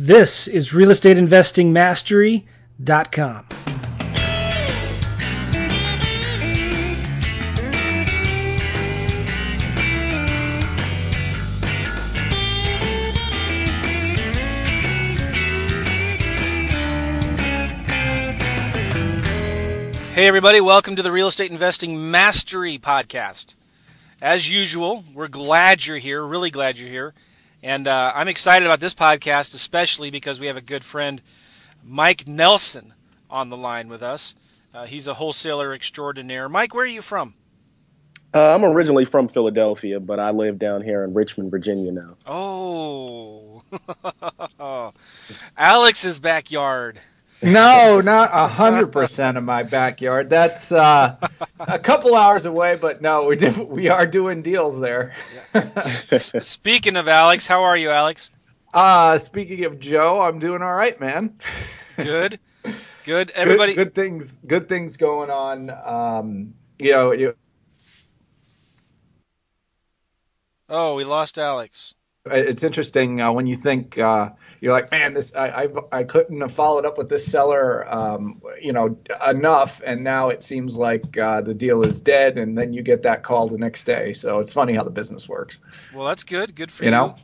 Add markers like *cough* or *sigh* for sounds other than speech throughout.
This is realestateinvestingmastery.com. Hey, everybody, welcome to the Real Estate Investing Mastery Podcast. As usual, we're glad you're here, really glad you're here. And uh, I'm excited about this podcast, especially because we have a good friend, Mike Nelson, on the line with us. Uh, he's a wholesaler extraordinaire. Mike, where are you from? Uh, I'm originally from Philadelphia, but I live down here in Richmond, Virginia now. Oh, *laughs* Alex's backyard. No, not a hundred percent of my backyard. That's uh, a couple hours away, but no, we did, we are doing deals there. *laughs* Speaking of Alex, how are you, Alex? Uh speaking of Joe, I'm doing all right, man. Good, good. *laughs* Everybody, good, good things, good things going on. Um, you know, you, oh, we lost Alex. it's interesting uh, when you think uh, you're like, man, this I, I I couldn't have followed up with this seller, um, you know, enough, and now it seems like uh, the deal is dead, and then you get that call the next day. So it's funny how the business works. Well, that's good. Good for You you. know?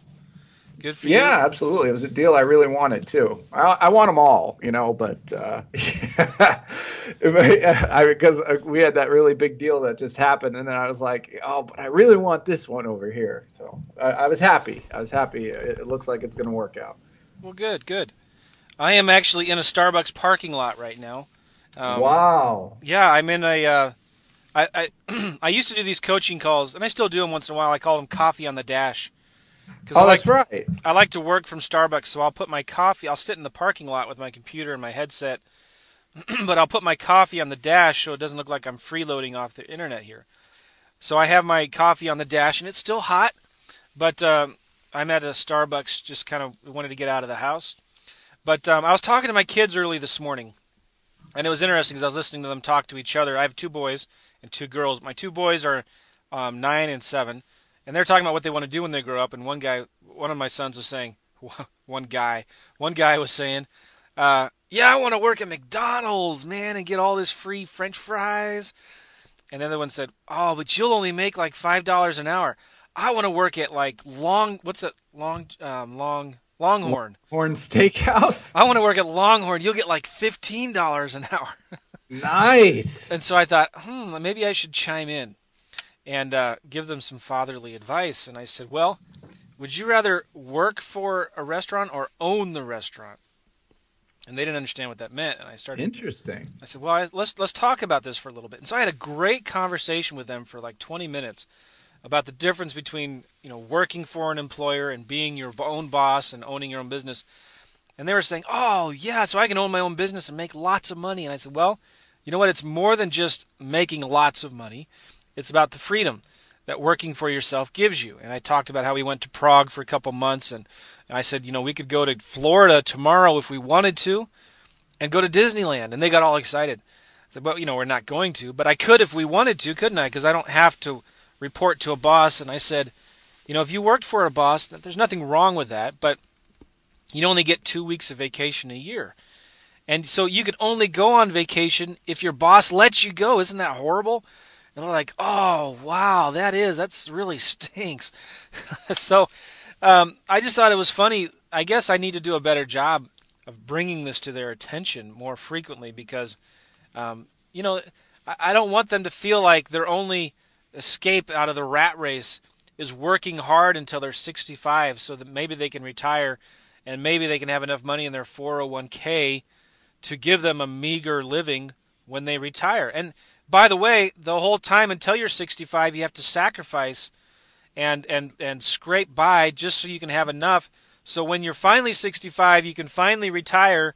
Good for you. Yeah, absolutely. It was a deal I really wanted too. I, I want them all, you know, but uh, *laughs* I, because uh, we had that really big deal that just happened, and then I was like, oh, but I really want this one over here. So I, I was happy. I was happy. It, it looks like it's going to work out. Well, good, good. I am actually in a Starbucks parking lot right now. Um, wow. Yeah, I'm in a. Uh, I I *clears throat* I used to do these coaching calls, and I still do them once in a while. I call them coffee on the dash. 'Cause I Oh, like that's right. I like to work from Starbucks, so I'll put my coffee. I'll sit in the parking lot with my computer and my headset, *clears throat* but I'll put my coffee on the dash so it doesn't look like I'm freeloading off the internet here. So I have my coffee on the dash, and it's still hot, but um, I'm at a Starbucks. Just kind of wanted to get out of the house. But um, I was talking to my kids early this morning, and it was interesting because I was listening to them talk to each other. I have two boys and two girls. My two boys are um, nine and seven, and they're talking about what they want to do when they grow up. And one guy, one of my sons was saying, *laughs* one guy, one guy was saying, uh, "Yeah, I want to work at McDonald's, man, and get all this free French fries." And the other one said, "Oh, but you'll only make like five dollars an hour. I want to work at like long, what's it, long, um, long, Longhorn. Horn Steakhouse. I want to work at Longhorn. You'll get like fifteen dollars an hour." Nice. And so I thought, hmm, maybe I should chime in and uh, give them some fatherly advice. And I said, well, would you rather work for a restaurant or own the restaurant? And they didn't understand what that meant. And I started. Interesting. I said, well, I, let's let's talk about this for a little bit. And so I had a great conversation with them for like 20 minutes about the difference between you know working for an employer and being your own boss and owning your own business. And they were saying, "Oh, yeah, so I can own my own business and make lots of money." And I said, "Well, you know what? It's more than just making lots of money. It's about the freedom that working for yourself gives you." And I talked about how we went to Prague for a couple months and I said, "You know, we could go to Florida tomorrow if we wanted to and go to Disneyland." And they got all excited. I said, "Well, you know, we're not going to, but I could if we wanted to, couldn't I? Because I don't have to report to a boss." And I said, "You know, if you worked for a boss, there's nothing wrong with that, but you only get two weeks of vacation a year. And so you can only go on vacation if your boss lets you go. Isn't that horrible? And they're like, oh, wow, that is, that's really *laughs* stinks. *laughs* so um, I just thought it was funny. I guess I need to do a better job of bringing this to their attention more frequently because, um, you know, I, I don't want them to feel like they're only escape out of the rat race is working hard until they're 65 so that maybe they can retire and maybe they can have enough money in their 401k to give them a meager living when they retire. And by the way, the whole time until you're 65, you have to sacrifice and and and scrape by just so you can have enough. So when you're finally 65, you can finally retire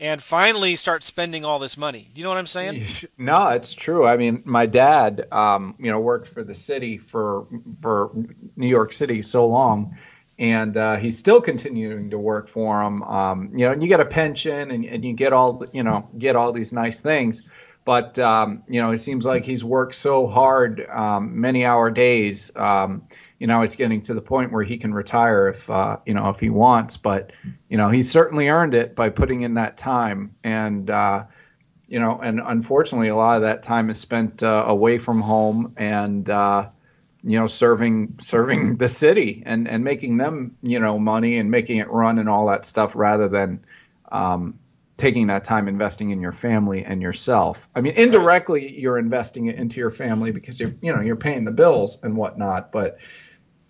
and finally start spending all this money. Do you know what I'm saying? No, it's true. I mean, my dad, um, you know, worked for the city for for New York City so long, and uh, he's still continuing to work for him. Um, you know, and you get a pension, and, and you get all you know get all these nice things. But um, you know, it seems like he's worked so hard, um, many hour days. Um, you know it's getting to the point where he can retire if uh, you know if he wants. But you know he's certainly earned it by putting in that time and. Uh, you know, and unfortunately, a lot of that time is spent uh, away from home and uh, you know serving serving the city and and making them you know money and making it run and all that stuff rather than um, taking that time investing in your family and yourself. I mean, indirectly, you're investing it into your family because you're you know you're paying the bills and whatnot. But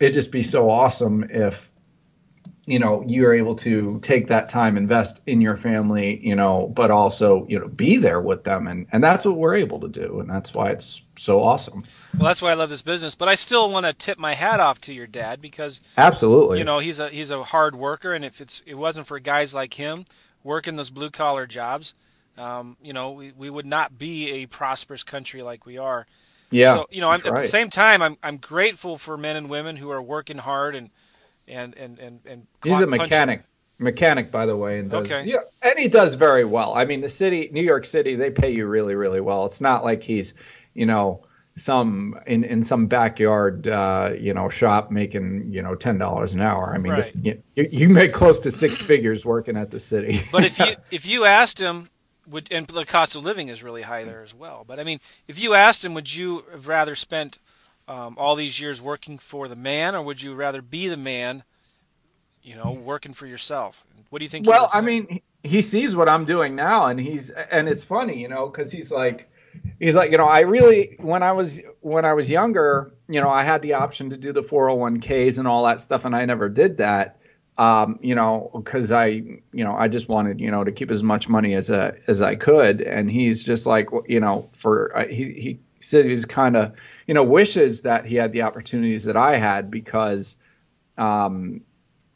it'd just be so awesome if you know you're able to take that time invest in your family you know but also you know be there with them. And and that's what we're able to do. And that's why it's so awesome. Well that's why i love this business. But i still want to tip my hat off to your dad because absolutely. you know he's a he's a hard worker. And if it's it wasn't for guys like him working those blue collar jobs um, you know we, we would not be a prosperous country like we are yeah so you know at the same time i'm i'm grateful for men and women who are working hard and and and and and he's a mechanic. Mechanic, by the way, and does, okay. Yeah, and he does very well. I mean, the city, New York City, they pay you really, really well. It's not like he's, you know, some in in some backyard, uh, you know, shop making you know ten dollars an hour. I mean, right. this, you, you make close to six figures working at the city. but if *laughs* you if you asked him, would and the cost of living is really high there as well. But I mean, if you asked him, would you have rather spent um, all these years working for the man, or would you rather be the man, you know, working for yourself? What do you think? Well, I mean, he sees what I'm doing now, and he's and it's funny, you know, because he's like, he's like, you know, I really when I was when I was younger, you know, I had the option to do the 401ks and all that stuff, and I never did that. Um, you know, because I, you know, I just wanted, you know, to keep as much money as a, as I could, and he's just like, you know, for uh, he he said he's kind of you know wishes that he had the opportunities that I had because um,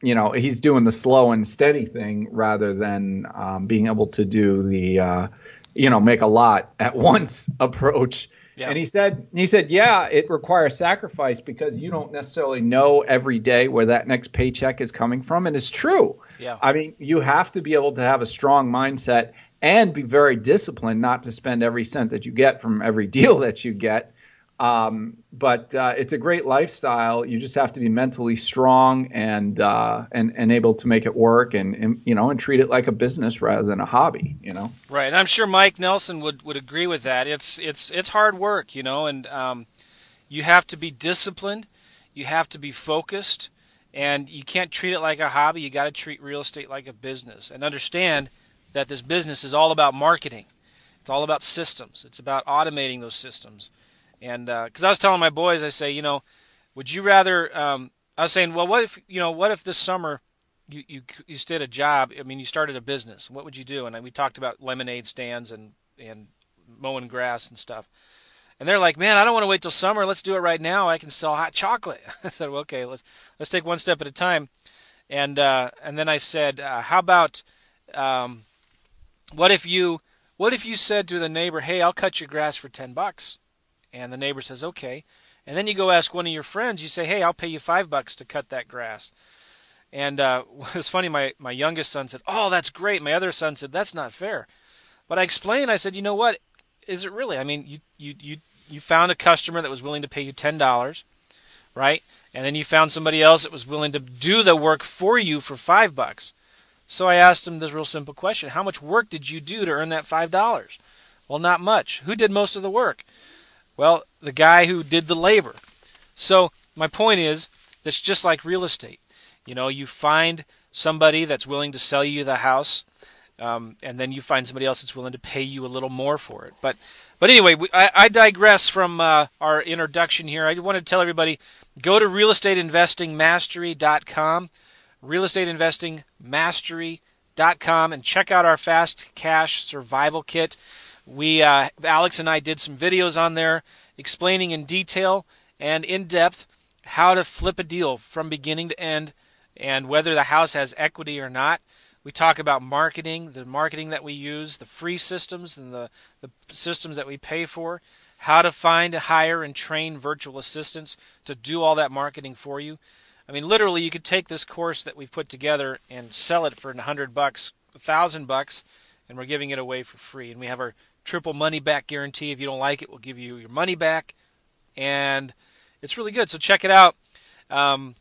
you know he's doing the slow and steady thing rather than um, being able to do the uh, you know make a lot at *laughs* once approach. Yeah. And he said he said yeah it requires sacrifice because you don't necessarily know every day where that next paycheck is coming from and it's true. Yeah. I mean you have to be able to have a strong mindset and be very disciplined not to spend every cent that you get from every *laughs* deal that you get. Um, but uh, it's a great lifestyle. You just have to be mentally strong and uh, and and able to make it work, and, and, you know, and treat it like a business rather than a hobby. You know, right? And I'm sure Mike Nelson would would agree with that. It's it's it's hard work, you know, and um, you have to be disciplined. You have to be focused, and you can't treat it like a hobby. You got to treat real estate like a business, and understand that this business is all about marketing. It's all about systems. It's about automating those systems. And because uh, I was telling my boys, I say, you know, would you rather? Um, I was saying, well, what if you know, what if this summer you you you stayed a job? I mean, you started a business. What would you do? And we talked about lemonade stands and and mowing grass and stuff. And they're like, man, I don't want to wait till summer. Let's do it right now. I can sell hot chocolate. *laughs* I said, well, okay, let's let's take one step at a time. And uh, and then I said, uh, how about um, what if you what if you said to the neighbor, "Hey, I'll cut your grass for 10 bucks." And the neighbor says, "Okay." And then you go ask one of your friends, you say, "Hey, I'll pay you 5 bucks to cut that grass." And uh, *laughs* it's funny, my, my youngest son said, Oh, that's great. My other son said, That's not fair. But I explained, I said, You know what? Is it really? I mean, you, you, you, you found a customer that was willing to pay you $10, right? And then you found somebody else that was willing to do the work for you for 5 bucks. So I asked him this real simple question How much work did you do to earn that $5? Well, not much. Who did most of the work? Well, the guy who did the labor. So my point is, it's just like real estate. You know, you find somebody that's willing to sell you the house, um, and then you find somebody else that's willing to pay you a little more for it. But, but anyway, we, I, I, digress from uh, our introduction here. I want to tell everybody go to realestateinvestingmastery.com realestateinvestingmastery.com and check out our fast cash survival kit. We uh, Alex and I did some videos on there explaining in detail and in depth how to flip a deal from beginning to end and whether the house has equity or not. We talk about marketing, the marketing that we use, the free systems and the, the systems that we pay for, how to find, hire, and train virtual assistants to do all that marketing for you. I mean, literally, you could take this course that we've put together and sell it for a hundred bucks, a thousand bucks, and we're giving it away for free. And we have our triple money back guarantee. If you don't like it, we'll give you your money back, and it's really good. So check it out. Um,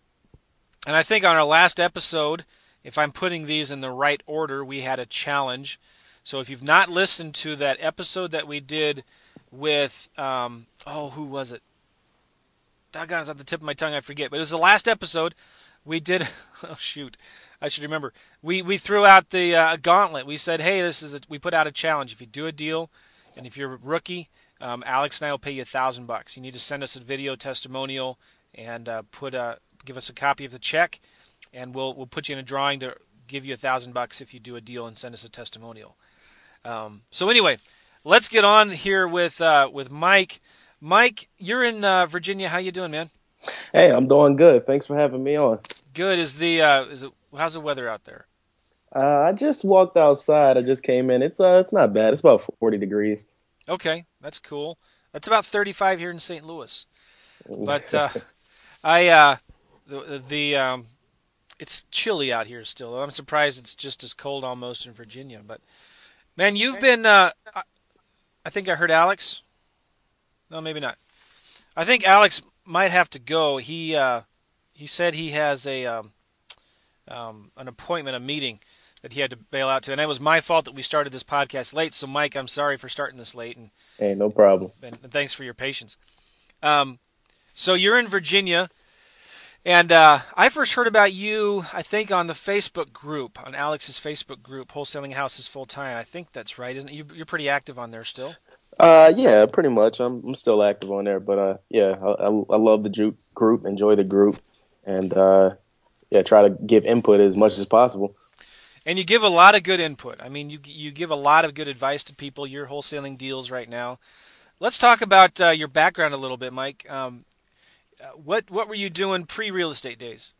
and I think on our last episode, if I'm putting these in the right order, we had a challenge. So if you've not listened to that episode that we did with, um, oh, who was it? Doggone, it's at the tip of my tongue. I forget. But it was the last episode. We did. *laughs* Oh shoot, I should remember. We we threw out the uh, gauntlet. We said, hey, this is a, we put out a challenge. If you do a deal, and if you're a rookie, um, Alex and I will pay you a thousand bucks. You need to send us a video testimonial and uh, put a give us a copy of the check, and we'll we'll put you in a drawing to give you a thousand bucks if you do a deal and send us a testimonial. Um, so anyway, let's get on here with uh, with Mike. Mike, you're in uh, Virginia. How you doing, man? Hey, I'm doing good. Thanks for having me on. Good. Is the uh, is it? How's the weather out there? Uh, I just walked outside. I just came in. It's uh, it's not bad. It's about 40 degrees. Okay, that's cool. That's about 35 here in St. Louis. But uh, *laughs* I uh, the the um, it's chilly out here still. I'm surprised it's just as cold almost in Virginia. But man, you've been. Uh, I think I heard Alex. No, maybe not. I think Alex might have to go. He uh, he said he has a um, um, an appointment, a meeting that he had to bail out to, and it was my fault that we started this podcast late. So, Mike, I'm sorry for starting this late, and hey, no problem. And, and thanks for your patience. Um, so you're in Virginia, and uh, I first heard about you, I think, on the Facebook group, on Alex's Facebook group, Wholesaling Houses Full Time. I think that's right, isn't it? You, you're pretty active on there still. Uh, yeah, pretty much. I'm I'm still active on there, but uh, yeah, I, I, I love the ju- group, enjoy the group, and uh, yeah, try to give input as much as possible and you give a lot of good input. I mean, you you give a lot of good advice to people. You're wholesaling deals right now. Let's talk about uh, your background a little bit, Mike. Um, uh, what what were you doing pre real estate days?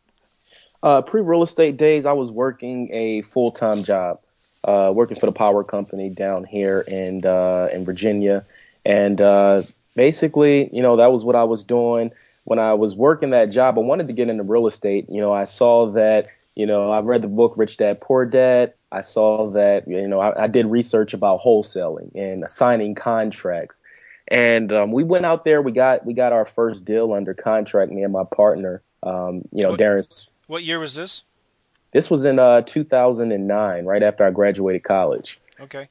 Uh, pre real estate days, I was working a full time job, uh, working for the power company down here in uh, in Virginia, and uh, basically, you know, that was what I was doing when I was working that job. I wanted to get into real estate. You know, I saw that you know, I read the book Rich Dad Poor Dad. I saw that, you know, I, I did research about wholesaling and signing contracts. And um, we went out there. We got we got our first deal under contract. Me and my partner, um, you know, what, Darren's. What year was this? This was in uh, 2009, right after I graduated college. Okay.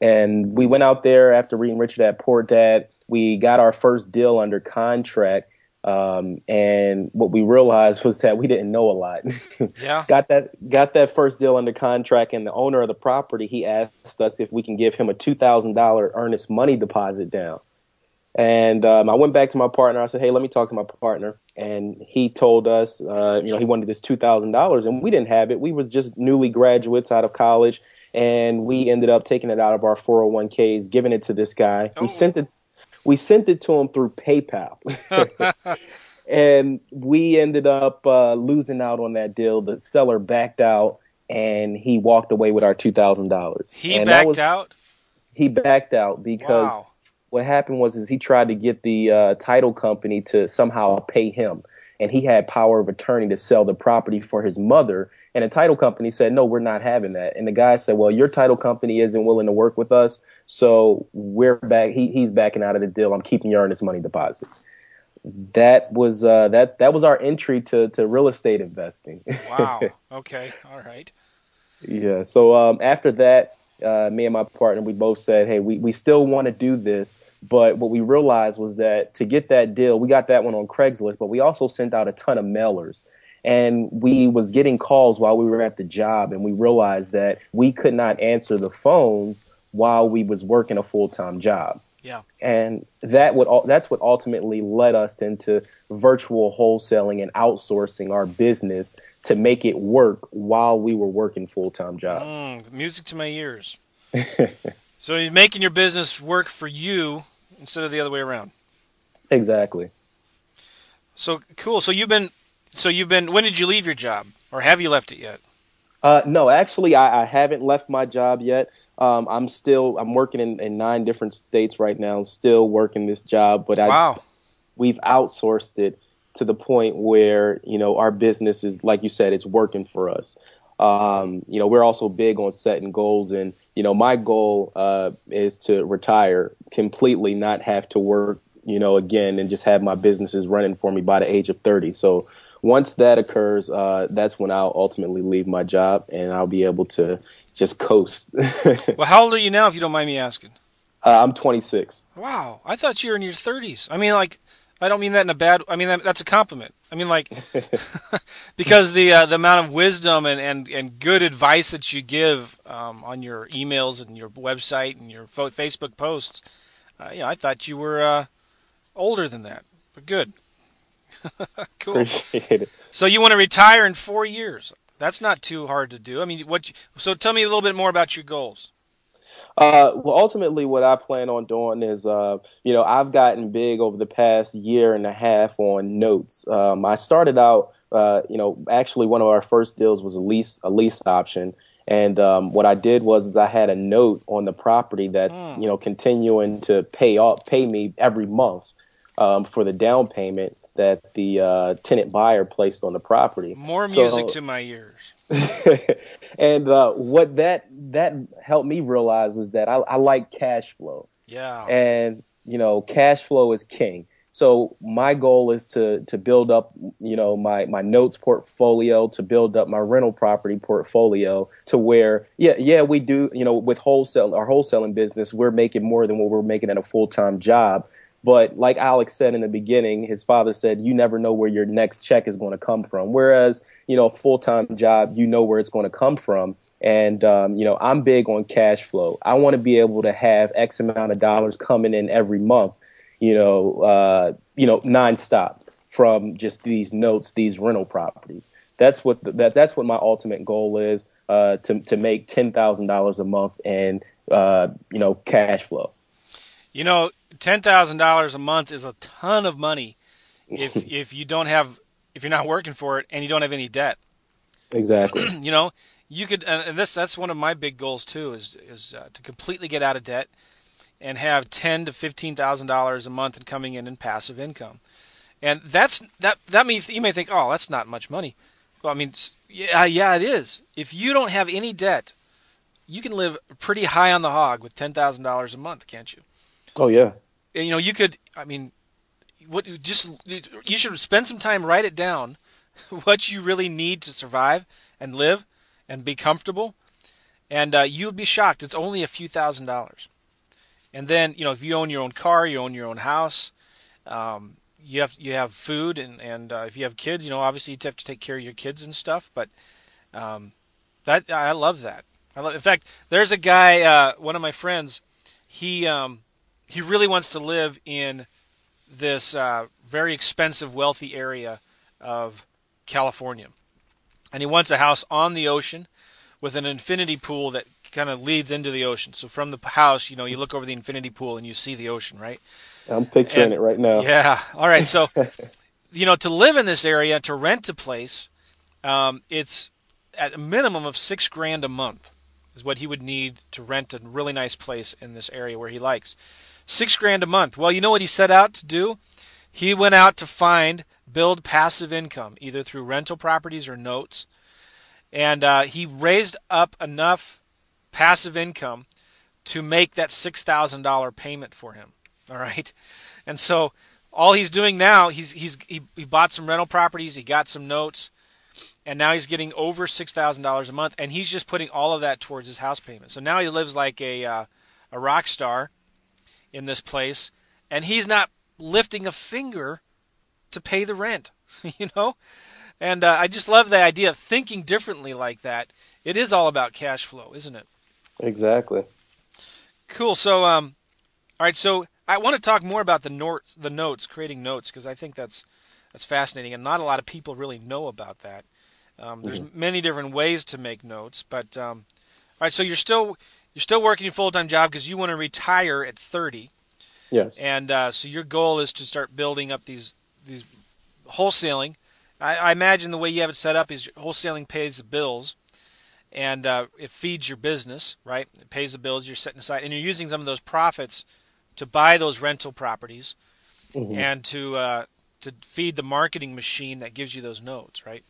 And we went out there after reading Rich Dad Poor Dad. We got our first deal under contract, um, and what we realized *laughs* was that we didn't know a lot. *laughs* yeah. got that got that first deal under contract, and the owner of the property he asked us if we can give him a two thousand dollar earnest money deposit down. And um, I went back to my partner. I said, "Hey, let me talk to my partner." And he told us, uh, you know, he wanted this two thousand dollars, and we didn't have it. We was just newly graduates out of college, and we ended up taking it out of our 401ks, giving it to this guy. Oh. We sent it we sent it to him through PayPal. *laughs* and we ended up uh, losing out on that deal. The seller backed out and he walked away with our $2,000. He and backed was, out? He backed out because wow. what happened was is he tried to get the uh, title company to somehow pay him. And he had power of attorney to sell the property for his mother and the title company said, no, we're not having that. And the guy said, well, your title company isn't willing to work with us. So we're back. He, he's backing out of the deal. I'm keeping your earnest money deposit. That was uh, that that was our entry to, to real estate investing. wow. *laughs* Okay. All right. Yeah. So um, after that, uh, me and my partner, we both said, hey, we, we still want to do this. But what we realized was that to get that deal, we got that one on Craigslist, but we also sent out a ton of mailers and we was getting calls while we were at the job and we realized that we could not answer the phones while we was working a full-time job. Yeah. And that would that's what ultimately led us into virtual wholesaling and outsourcing our business to make it work while we were working full-time jobs. Mm, music to my ears. *laughs* So you're making your business work for you instead of the other way around. Exactly. So cool. So you've been so you've been. When did you leave your job, or have you left it yet? Uh, no, actually, I, I, haven't left my job yet. Um, I'm still. I'm working in, in, nine different states right now. Still working this job, but I, wow. we've outsourced it to the point where you know our business is, like you said, it's working for us. Um, you know, we're also big on setting goals, and you know, my goal uh, is to retire completely, not have to work you know, again, and just have my businesses running for me by the age of 30. So once that occurs, uh, that's when I'll ultimately leave my job and I'll be able to just coast. *laughs* well, how old are you now, if you don't mind me asking? Uh, I'm 26. Wow, I thought you were in your 30s. I mean, like, I don't mean that in a bad. I mean that, that's a compliment. I mean like *laughs* *laughs* because the uh, the amount of wisdom and, and, and good advice that you give um, on your emails and your website and your fo- Facebook posts. Uh, yeah, I thought you were uh, older than that, but good. *laughs* *laughs* cool. Appreciate it. So you want to retire in four years? That's not too hard to do. I mean, what? You, so tell me a little bit more about your goals. Uh, well, ultimately, what I plan on doing is, uh, you know, I've gotten big over the past year and a half on notes. Um, I started out, uh, you know, actually one of our first deals was a lease, a lease option. And um, what I did was, is I had a note on the property that's, mm. you know, continuing to pay off, pay me every month um, for the down payment that the uh, tenant buyer placed on the property. More music so, to my ears. *laughs* and uh, what that that helped me realize was that I, I like cash flow. Yeah. And you know, cash flow is king. So my goal is to to build up, you know, my my notes portfolio, to build up my rental property portfolio to where, yeah, yeah, we do, you know, with wholesale our wholesaling business, we're making more than what we're making at a full time job. But like Alex said in the beginning, his father said, you never know where your next check is going to come from. Whereas, you know, a full time job, you know where it's going to come from. And, um, you know, I'm big on cash flow. I want to be able to have X amount of dollars coming in every month, you know, uh, you know, nonstop from just these notes, these rental properties. That's what the, that that's what my ultimate goal is uh, to to make ten thousand dollars a month and uh, you know cash flow. You know, ten thousand dollars a month is a ton of money *laughs* if if you don't have if you're not working for it and you don't have any debt. Exactly. *clears throat* you know, you could and this that's one of my big goals too is is uh, to completely get out of debt and have ten to fifteen thousand dollars a month and coming in in passive income. And that's that that means you may think, "Oh, that's not much money." Well, I mean, yeah, yeah, it is. If you don't have any debt, you can live pretty high on the hog with ten thousand dollars a month, can't you? Oh yeah. You know, you could. I mean, what just you should spend some time write it down, *laughs* what you really need to survive and live and be comfortable, and uh, you'll be shocked. It's only a few thousand dollars. And then you know, if you own your own car, you own your own house. Um, you have you have food and and uh, if you have kids, you know obviously you have to take care of your kids and stuff. But um, that I love that. I love. In fact, there's a guy, uh, one of my friends. He um, he really wants to live in this uh, very expensive, wealthy area of California, and he wants a house on the ocean with an infinity pool that kind of leads into the ocean. So from the house, you know, you look over the infinity pool and you see the ocean, right? I'm picturing and, it right now. Yeah. All right. So, *laughs* you know, to live in this area, to rent a place, um, it's at a minimum of six grand a month is what he would need to rent a really nice place in this area where he likes. Six grand a month. Well, you know what he set out to do? He went out to find, build passive income, either through rental properties or notes. And uh, he raised up enough passive income to make that $6,000 payment for him. *laughs* All right. And so all he's doing now, he's, he's, he, he bought some rental properties, he got some notes, and now he's getting over $6,000 a month, and he's just putting all of that towards his house payment. So now he lives like a, uh, a rock star in this place, and he's not lifting a finger to pay the rent, *laughs* you know? And uh, I just love the idea of thinking differently like that. It is all about cash flow, isn't it? Exactly. Cool. So, um, all right. So I want to talk more about the notes, the notes, creating notes, because I think that's that's fascinating, and not a lot of people really know about that. Um, there's mm-hmm. many different ways to make notes, but um, all right. So you're still you're still working a full time job because you want to retire at 30. Yes. And uh, so your goal is to start building up these these wholesaling. I, I, imagine the way you have it set up is wholesaling pays the bills, and uh, it feeds your business, right? It pays the bills you're setting aside, and you're using some of those profits to buy those rental properties mm-hmm. and to uh, to feed the marketing machine that gives you those notes, right?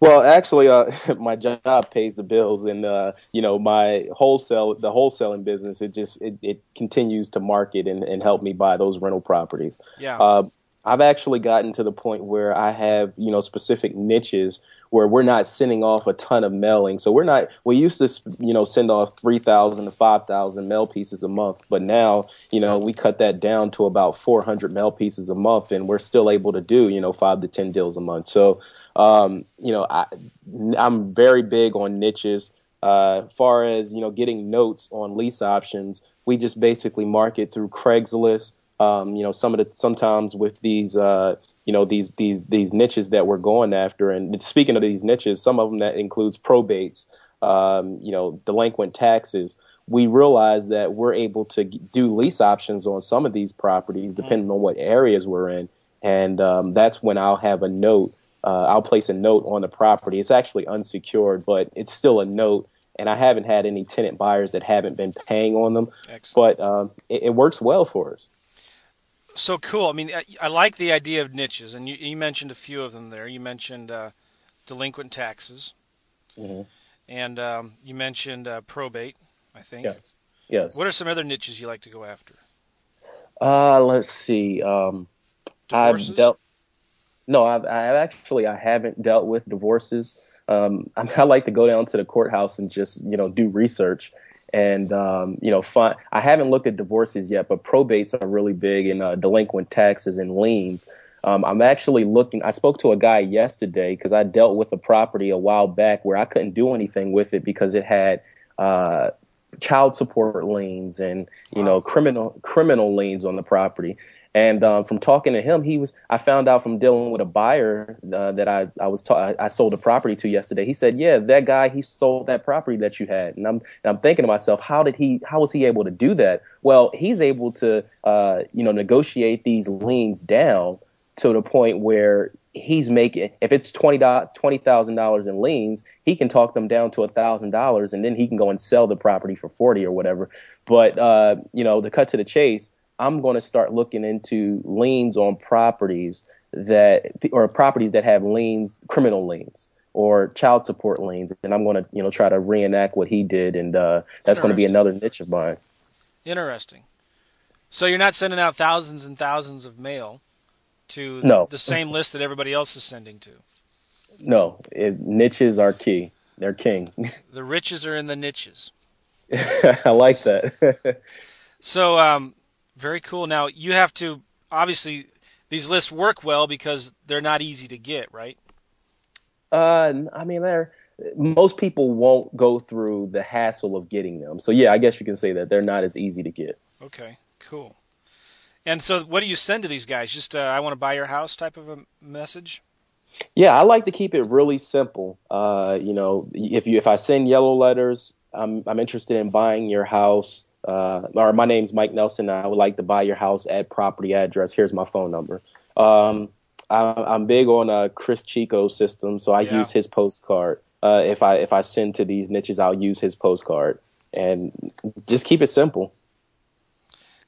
Well, actually, uh, *laughs* my job pays the bills, and uh, you know my wholesale, the wholesaling business, it just it, it continues to market and, and help me buy those rental properties. Yeah. Uh, I've actually gotten to the point where I have, you know, specific niches where we're not sending off a ton of mailing. So we're not. We used to, you know, send off three thousand to five thousand mail pieces a month, but now, you know, we cut that down to about four hundred mail pieces a month, and we're still able to do, you know, five to ten deals a month. So, um, you know, I, I'm very big on niches. Uh, far as you know, getting notes on lease options, we just basically market through Craigslist um, you know, some of the sometimes with these, uh, you know, these these these niches that we're going after. And speaking of these niches, some of them that includes probates, um, you know, delinquent taxes. We realize that we're able to do lease options on some of these properties, mm-hmm. depending on what areas we're in, and um, that's when I'll have a note. Uh, I'll place a note on the property. It's actually unsecured, but it's still a note and I haven't had any tenant buyers that haven't been paying on them. Excellent. But um, it, it, works well for us so cool. I mean, I, I, like the idea of niches, and you, you, mentioned a few of them there. You mentioned uh, delinquent taxes, mm-hmm. and um, you mentioned uh, probate. I think. Yes. Yes. What are some other niches you like to go after? Uh, let's see. Um, I've dealt. No, I've, I actually I haven't dealt with divorces. Um, I, *laughs* I like to go down to the courthouse and just you know do research and um, you know, fun, I haven't looked at divorces yet, but probates are really big in uh, delinquent taxes and liens. Um, I'm actually looking. I spoke to a guy yesterday because I dealt with a property a while back where I couldn't do anything with it because it had uh, child support liens and you wow. know criminal criminal liens on the property. And um, from talking to him, he was. I found out from dealing with a buyer uh, that I I was ta- I sold a property to yesterday. He said, "Yeah, that guy he sold that property that you had." And I'm and I'm thinking to myself, how did he? How was he able to do that? Well, he's able to uh, you know negotiate these liens down to the point where he's making if it's twenty twenty thousand dollars in liens, he can talk them down to a thousand dollars, and then he can go and sell the property for forty or whatever. But uh, you know, to cut to the chase, I'm going to start looking into liens on properties that or properties that have liens, criminal liens or child support liens, and I'm going to you know try to reenact what he did, and uh, that's going to be another niche of mine. Interesting. So you're not sending out thousands and thousands of mail to no. the same list that everybody else is sending to. No, it, niches are key. They're king. the riches are in the niches. *laughs* I like that. *laughs* so, um, very cool. Now you have to obviously these lists work well because they're not easy to get, right? Uh, I mean, they're most people won't go through the hassle of getting them. So yeah, I guess you can say that they're not as easy to get. Okay, cool. And so, what do you send to these guys? Just uh, "I want to buy your house" type of a message? Yeah, I like to keep it really simple. Uh, you know, if you if I send yellow letters, I'm I'm interested in buying your house uh, or my name's Mike Nelson. I would like to buy your house at property address. Here's my phone number. Um, I, am big on a Chris Chico system, so I yeah. use his postcard. Uh, if I if I send to these niches, I'll use his postcard and just keep it simple.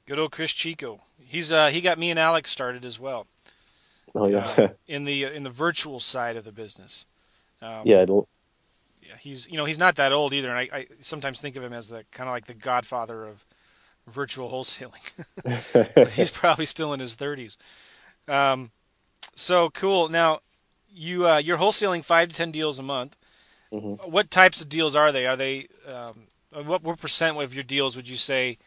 Good old Chris Chico. He's uh, he got me and Alex started as well. Oh yeah. uh, in the in the virtual side of the business. Um, *laughs* yeah, he's you know he's not that old either, and I, I sometimes think of him as the kind of like the godfather of virtual wholesaling. *laughs* he's probably still in his thirties. Um, so cool. Now you uh, you're wholesaling five to ten deals a month. Mm-hmm. What types of deals are they? Are they um, what what percent of your deals would you say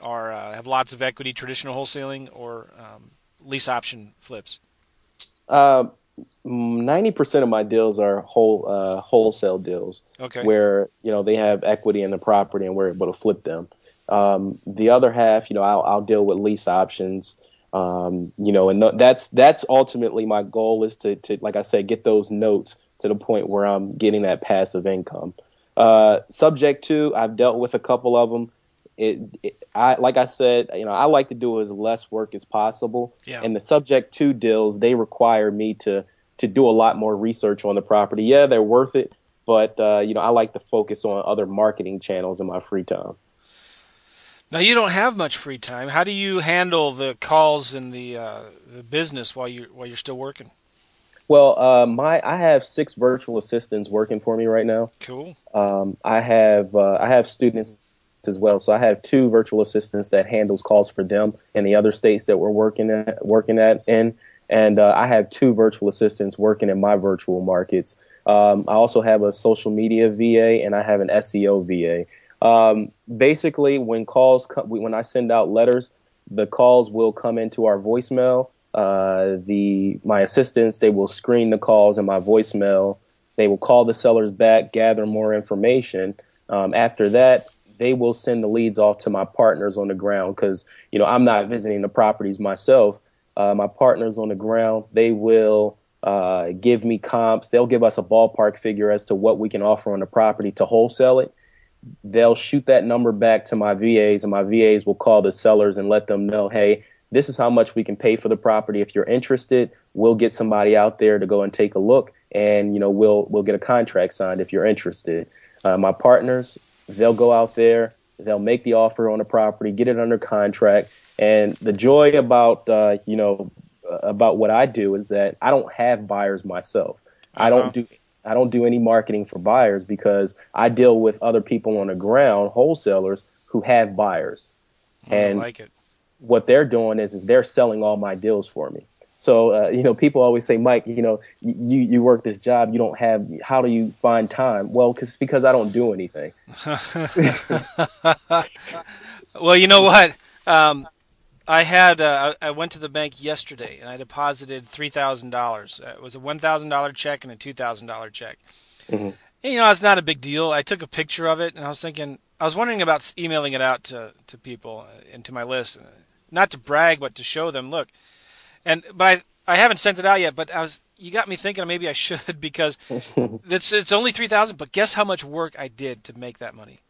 are uh, have lots of equity, traditional wholesaling, or um, lease option flips? Uh, ninety percent of my deals are whole uh, wholesale deals, okay. where you know they have equity in the property and we're able to flip them. Um, the other half, you know, I'll, I'll deal with lease options. Um, you know, and that's that's ultimately my goal is to, to, like I said, get those notes to the point where I'm getting that passive income. Uh, subject to, I've dealt with a couple of them it, it, I like I said, you know, I like to do as less work as possible. Yeah. And the subject to deals, they require me to to do a lot more research on the property. Yeah, they're worth it, but uh, you know, I like to focus on other marketing channels in my free time. Now you don't have much free time. How do you handle the calls and the uh, the business while you while you're still working? Well, uh, my I have six virtual assistants working for me right now. Cool. Um, I have uh, I have students as well. So I have two virtual assistants that handles calls for them in the other states that we're working at working at in, and uh, I have two virtual assistants working in my virtual markets. Um, I also have a social media VA and I have an SEO VA. Um, basically, when calls come, when I send out letters, the calls will come into our voicemail. Uh, the my assistants they will screen the calls in my voicemail. They will call the sellers back, gather more information. Um, after that, they will send the leads off to my partners on the ground because you know I'm not visiting the properties myself. Uh, my partners on the ground they will uh, give me comps. They'll give us a ballpark figure as to what we can offer on the property to wholesale it. They'll shoot that number back to my VAs, and my VAs will call the sellers and let them know, hey, this is how much we can pay for the property. If you're interested, we'll get somebody out there to go and take a look, and you know we'll we'll get a contract signed if you're interested. Uh, my partners, they'll go out there, they'll make the offer on the property, get it under contract, and the joy about uh, you know about what I do is that I don't have buyers myself. Uh-huh. I don't uh-huh. do I don't do any marketing for buyers because I deal with other people on the ground, wholesalers who have buyers. And like what they're doing is is they're selling all my deals for me. So uh, you know, people always say, Mike, you know, you you work this job, you don't have. How do you find time? Well, cause, because I don't do anything. *laughs* well, you know what? Um, I had uh, I went to the bank yesterday and I deposited three thousand dollars. It was a one thousand dollar check and a two thousand dollar check. Mm-hmm. And, you know, it's not a big deal. I took a picture of it and I was thinking, I was wondering about emailing it out to to people and to my list, not to brag, but to show them, look. And but I I haven't sent it out yet. But I was you got me thinking maybe I should *laughs* because *laughs* it's it's only three thousand. But guess how much work I did to make that money?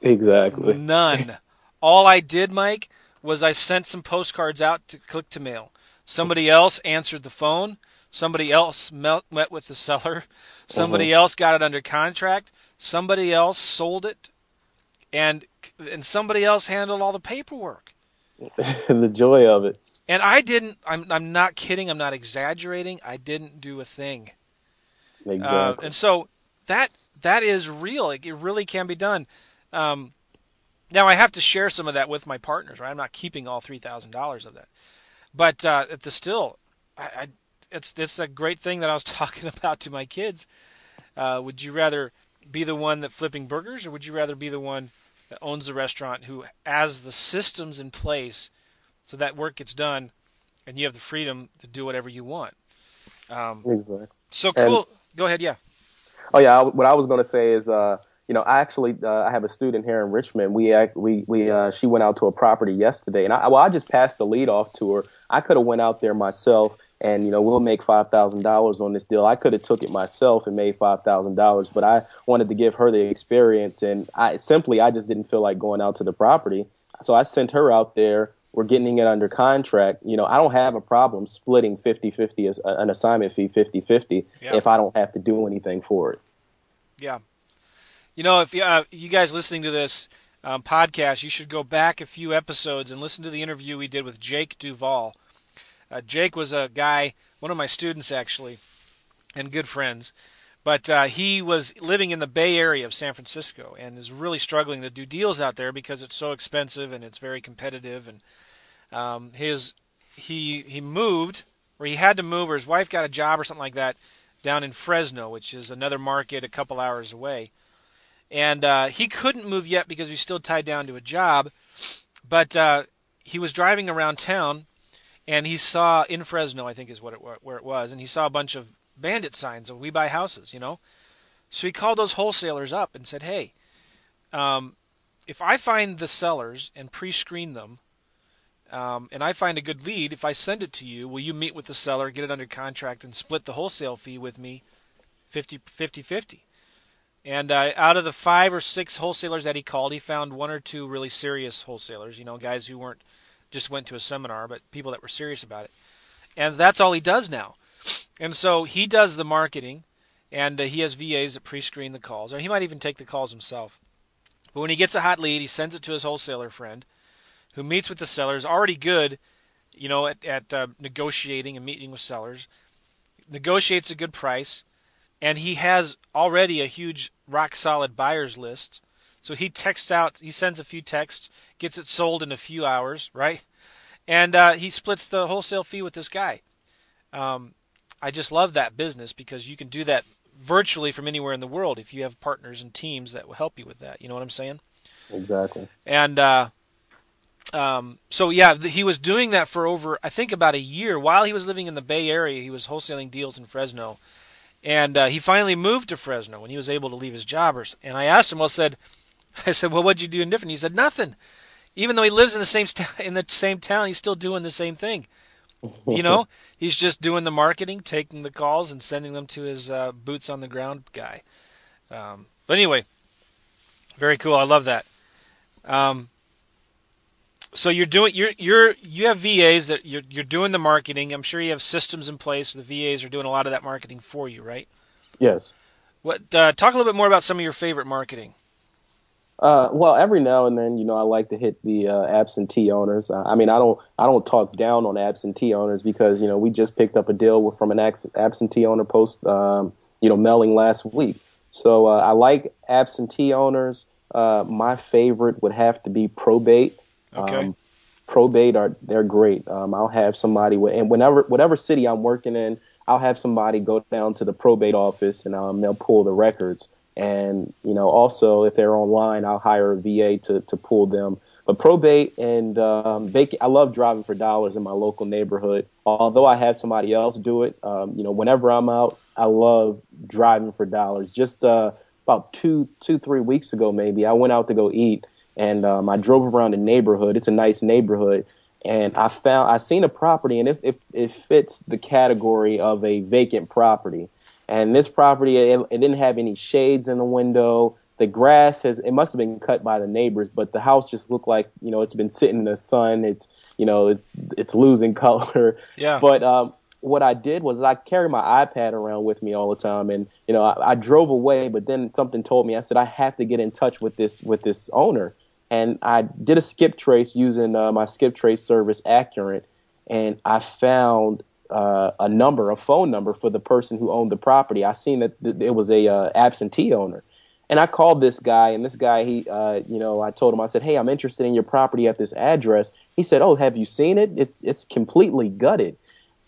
Exactly. None. *laughs* All I did, Mike was I sent some postcards out to Click2Mail. Somebody else answered the phone. Somebody else met, met with the seller. Somebody uh-huh. else got it under contract. Somebody else sold it, and and somebody else handled all the paperwork. the joy of it. And I didn't. I'm I'm not kidding. I'm not exaggerating. I didn't do a thing. Exactly. Uh, and so that that is real. It, it really can be done. Um, now I have to share some of that with my partners, right? I'm not keeping all three thousand dollars of that, but uh, at the still, I, I, it's it's a great thing that I was *laughs* talking about to my kids. Uh, would you rather be the one that flipping burgers, or would you rather be the one that owns the restaurant who has the systems in place so that work gets done, and you have the freedom to do whatever you want? Um, exactly. So cool. And, Go ahead. Yeah. Oh yeah. What I was going to say is. Uh, you know, I actually uh, I have a student here in Richmond. We we we uh, she went out to a property yesterday, and I well I just passed the lead off to her. I could have went out there myself, and you know we'll make five thousand dollars on this deal. I could have took it myself and made five thousand dollars, but I wanted to give her the experience, and I simply I just didn't feel like going out to the property, so I sent her out there. We're getting it under contract. You know, I don't have a problem splitting 50-50 as uh, an assignment fee 50-50 yeah. if I don't have to do anything for it. Yeah, you know, if you, uh, you guys listening to this um, podcast, you should go back a few episodes and listen to the interview we did with Jake Duval. Uh, Jake was a guy, one of my students actually, and good friends. But uh, he was living in the Bay Area of San Francisco and is really struggling to do deals out there because it's so expensive and it's very competitive. And um, his he he moved, or he had to move, or his wife got a job or something like that down in Fresno, which is another market a couple hours away and uh, he couldn't move yet because he's still tied down to a job. But uh, he was driving around town, and he saw in Fresno, I think is what it where it was, and he saw a bunch of bandit signs of "We buy houses," you know. So he called those wholesalers up and said, "Hey, um, if I find the sellers and pre-screen them." Um, and I find a good lead, if I send it to you, will you meet with the seller, get it under contract, and split the wholesale fee with me 50 50 50? And uh, out of the five or six wholesalers that he called, he found one or two really serious wholesalers. You know, guys who weren't just went to a seminar, but people that were serious about it. And that's all he does now. And so he does the marketing, and uh, he has VAs that pre-screen the calls, or he might even take the calls himself. But when he gets a hot lead, he sends it to his wholesaler friend, who meets with the sellers, already good, you know, at, at uh, negotiating and meeting with sellers negotiates a good price, and he has already a huge rock solid buyers list. So he texts out, he sends a few texts, gets it sold in a few hours, right? And uh, he splits the wholesale fee with this guy. Um, I just love that business because you can do that virtually from anywhere in the world if you have partners and teams that will help you with that. You know what I'm saying? Exactly. And uh, um, so yeah, he was doing that for over I think about a year while he was living in the Bay Area. He was wholesaling deals in Fresno, and uh, he finally moved to Fresno when he was able to leave his jobbers. And I asked him, well, said, *laughs* I said, well, what'd you do different? He said nothing. Even though he lives in the same st- *laughs* in the same town, he's still doing the same thing. you know, *laughs* he's just doing the marketing, taking the calls, and sending them to his uh, boots on the ground guy. Um, but anyway, very cool. I love that. Um, so you're doing you're you're you have VAs that you're you're doing the marketing. I'm sure you have systems in place. Where the VAs are doing a lot of that marketing for you, right? Yes. What uh, talk a little bit more about some of your favorite marketing. Uh, well, every now and then, you know, I like to hit the uh, absentee owners. Uh, I mean, I don't, I don't talk down on absentee owners because you know we just picked up a deal from an absentee owner post, um, you know, mailing last week. So uh, I like absentee owners. Uh, my favorite would have to be probate. Okay. Um, probate are they're great. Um, I'll have somebody and whenever whatever city I'm working in, I'll have somebody go down to the probate office and um, they'll pull the records. And you know, also if they're online, I'll hire a VA to to pull them. But probate and um, I love driving for dollars in my local neighborhood. Although I have somebody else do it, um, you know, whenever I'm out, I love driving for dollars. Just uh, about two, two, three weeks ago, maybe I went out to go eat, and um, I drove around the neighborhood. It's a nice neighborhood, and I found I seen a property, and it, it, it fits the category of a vacant property. And this property, it, it didn't have any shades in the window. The grass has it must have been cut by the neighbors, but the house just looked like you know it's been sitting in the sun. It's you know it's it's losing *laughs* color. Yeah. But um, what I did was I carry my iPad around with me all the time, and you know I, I, drove away, but then something told me I said I have to get in touch with this with this owner, and I did a skip trace using uh, my skip trace service Accurint, and I found uh, a number, a phone number for the person who owned the property. I seen that th- it was a uh, absentee owner, and I called this guy, and this guy, he, uh, you know, I told him, I said, hey, I'm interested in your property at this address. He said, oh, have you seen it? It's it's completely gutted.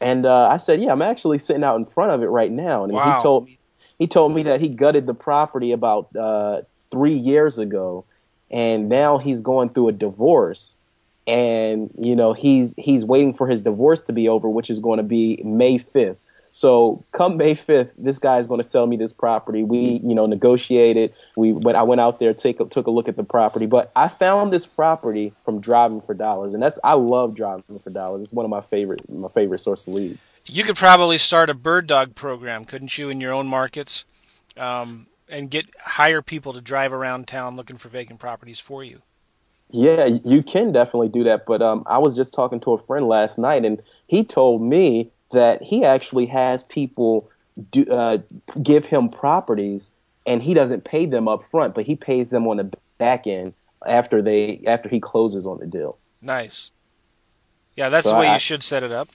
And uh, I said, "Yeah, I'm actually sitting out in front of it right now." And wow. he told me he told me that he gutted the property about uh, three years ago, and now he's going through a divorce. And you know he's he's waiting for his divorce to be over, which is going to be May 5th. So come May 5th, this guy is going to sell me this property. We, you know, negotiated. We, but I went out there, take took a look at the property. But I found this property from driving for dollars, and that's I love driving for dollars. It's one of my favorite my favorite source of leads. You could probably start a bird dog program, couldn't you, in your own markets, um, and get hire people to drive around town looking for vacant properties for you. Yeah, you can definitely do that. But um, I was just talking to a friend last night, and he told me that he actually has people do, uh, give him properties and he doesn't pay them up front, but he pays them on the back end after they after he closes on the deal. Nice. Yeah, that's so the way I, you should set it up.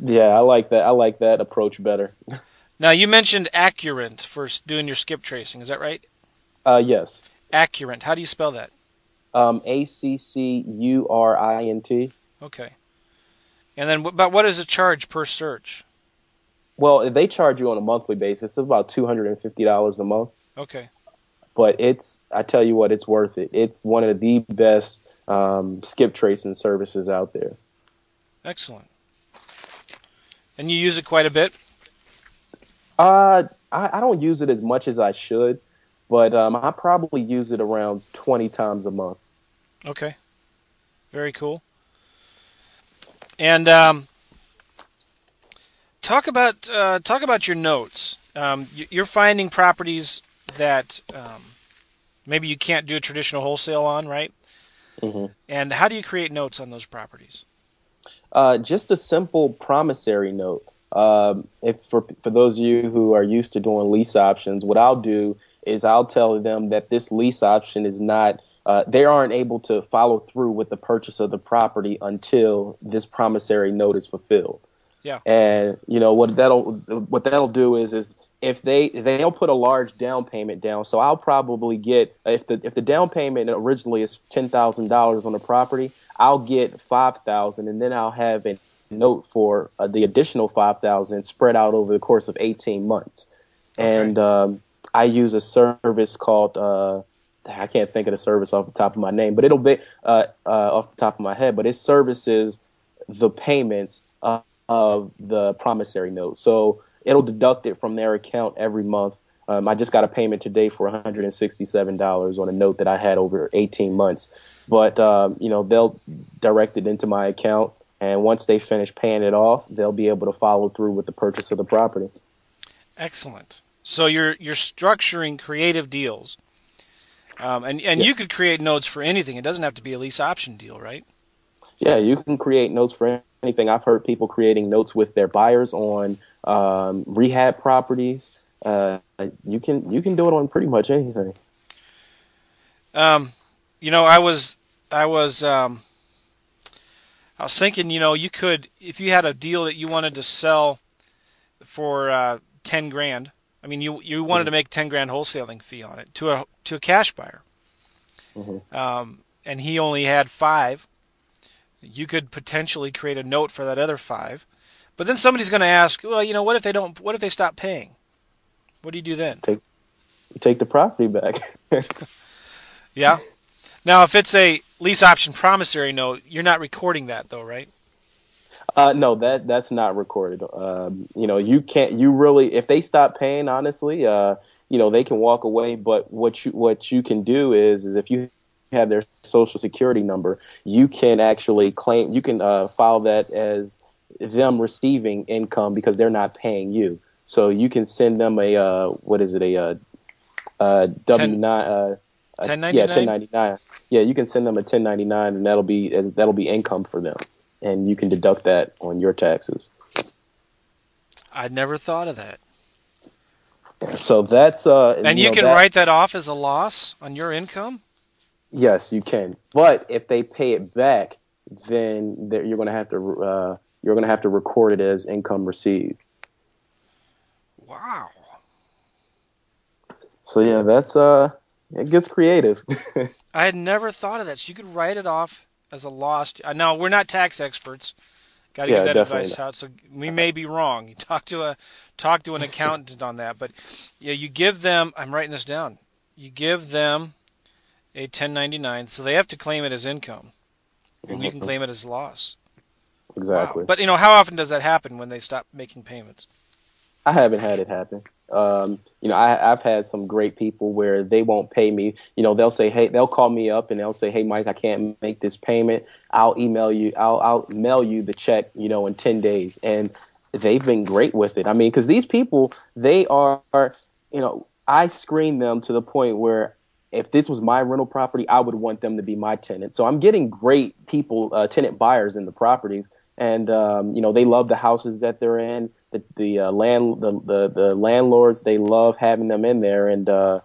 Yeah, I like that. I like that approach better. *laughs* Now you mentioned Accurint for doing your skip tracing. Is that right? Uh, yes. Accurint. How do you spell that? Um, A C C U R I N T. Okay. And then, about what is the charge per search? Well, they charge you on a monthly basis. It's about two hundred and fifty dollars a month. Okay. But it's, I tell you what, it's worth it. It's one of the best um, skip tracing services out there. Excellent. And you use it quite a bit. Uh, I, I don't use it as much as I should, but um, I probably use it around twenty times a month. Okay. Very cool. And um, talk about uh, talk about your notes. Um, you're finding properties that um, maybe you can't do a traditional wholesale on, right? Mm-hmm. And how do you create notes on those properties? Uh, just a simple promissory note. Um, if for for those of you who are used to doing lease options, what I'll do is I'll tell them that this lease option is not uh, they aren't able to follow through with the purchase of the property until this promissory note is fulfilled. Yeah. And you know what that'll what that'll do is is if they they'll put a large down payment down. So I'll probably get if the if the down payment originally is ten thousand dollars on the property, I'll get five thousand, and then I'll have a note for uh, the additional five thousand spread out over the course of eighteen months. Okay. And um, I use a service called uh, I can't think of the service off the top of my name, but it'll be uh, uh, off the top of my head. But it services the payments of, of the promissory note, so it'll deduct it from their account every month. Um, I just got a payment today for $167 on a note that I had over 18 months, but um, you know they'll direct it into my account, and once they finish paying it off, they'll be able to follow through with the purchase of the property. Excellent. So you're you're structuring creative deals, um, and and Yeah. you could create notes for anything. It doesn't have to be a lease option deal, right? Yeah, you can create notes for anything. I've heard people creating notes with their buyers on um, rehab properties. Uh, you can you can do it on pretty much anything. Um, you know, I was I was um, I was thinking, you know, you could if you had a deal that you wanted to sell for uh, ten grand. I mean, you you wanted to make ten grand wholesaling fee on it to a to a cash buyer, Mhm. um, and he only had five. You could potentially create a note for that other five, but then somebody's going to ask, well, you know, what if they don't? What if they stop paying? What do you do then? You take the property back. *laughs* Yeah. Now, if it's a lease option promissory note, you're not recording that though, right? Uh, no, that that's not recorded. Um, you know, you can't. You really, if they stop paying, honestly, uh, you know, they can walk away. But what you what you can do is is if you have their social security number, you can actually claim. You can uh, file that as them receiving income because they're not paying you. So you can send them a uh, what is it a uh, uh, W nine. Uh, uh, 1099? Yeah, ten ninety nine. Yeah, you can send them a ten ninety nine, and that'll be that'll be income for them, and you can deduct that on your taxes. I'd never thought of that. So that's uh, And you, know, can that- write that off as a loss on your income. Yes, you can. But if they pay it back, then you're going to have to uh, you're going to have to record it as income received. Wow. So yeah, that's uh, it gets creative. *laughs* I had never thought of that. So you could write it off as a loss. Uh, now we're not tax experts. Got to Yeah, get that advice not. out. So we may be wrong. You *laughs* talk to a talk to an accountant on that. But yeah, you give them. I'm writing this down. You give them a 1099, so they have to claim it as income, and you can claim it as loss. Wow. exactly. But you know, how often does that happen when they stop making payments? I haven't had it happen. Um, you know, I, I've had some great people where they won't pay me. You know, they'll say, "Hey," they'll call me up and they'll say, "Hey, Mike, I can't make this payment. I'll email you. I'll, I'll mail you the check. You know, in ten days." And they've been great with it. I mean, because these people, they are, you know, I screen them to the point where if this was my rental property, I would want them to be my tenant. So I'm getting great people, uh, tenant buyers in the properties, and um, you know they love the houses that they're in. The the uh, land the, the the landlords they love having them in there, and uh,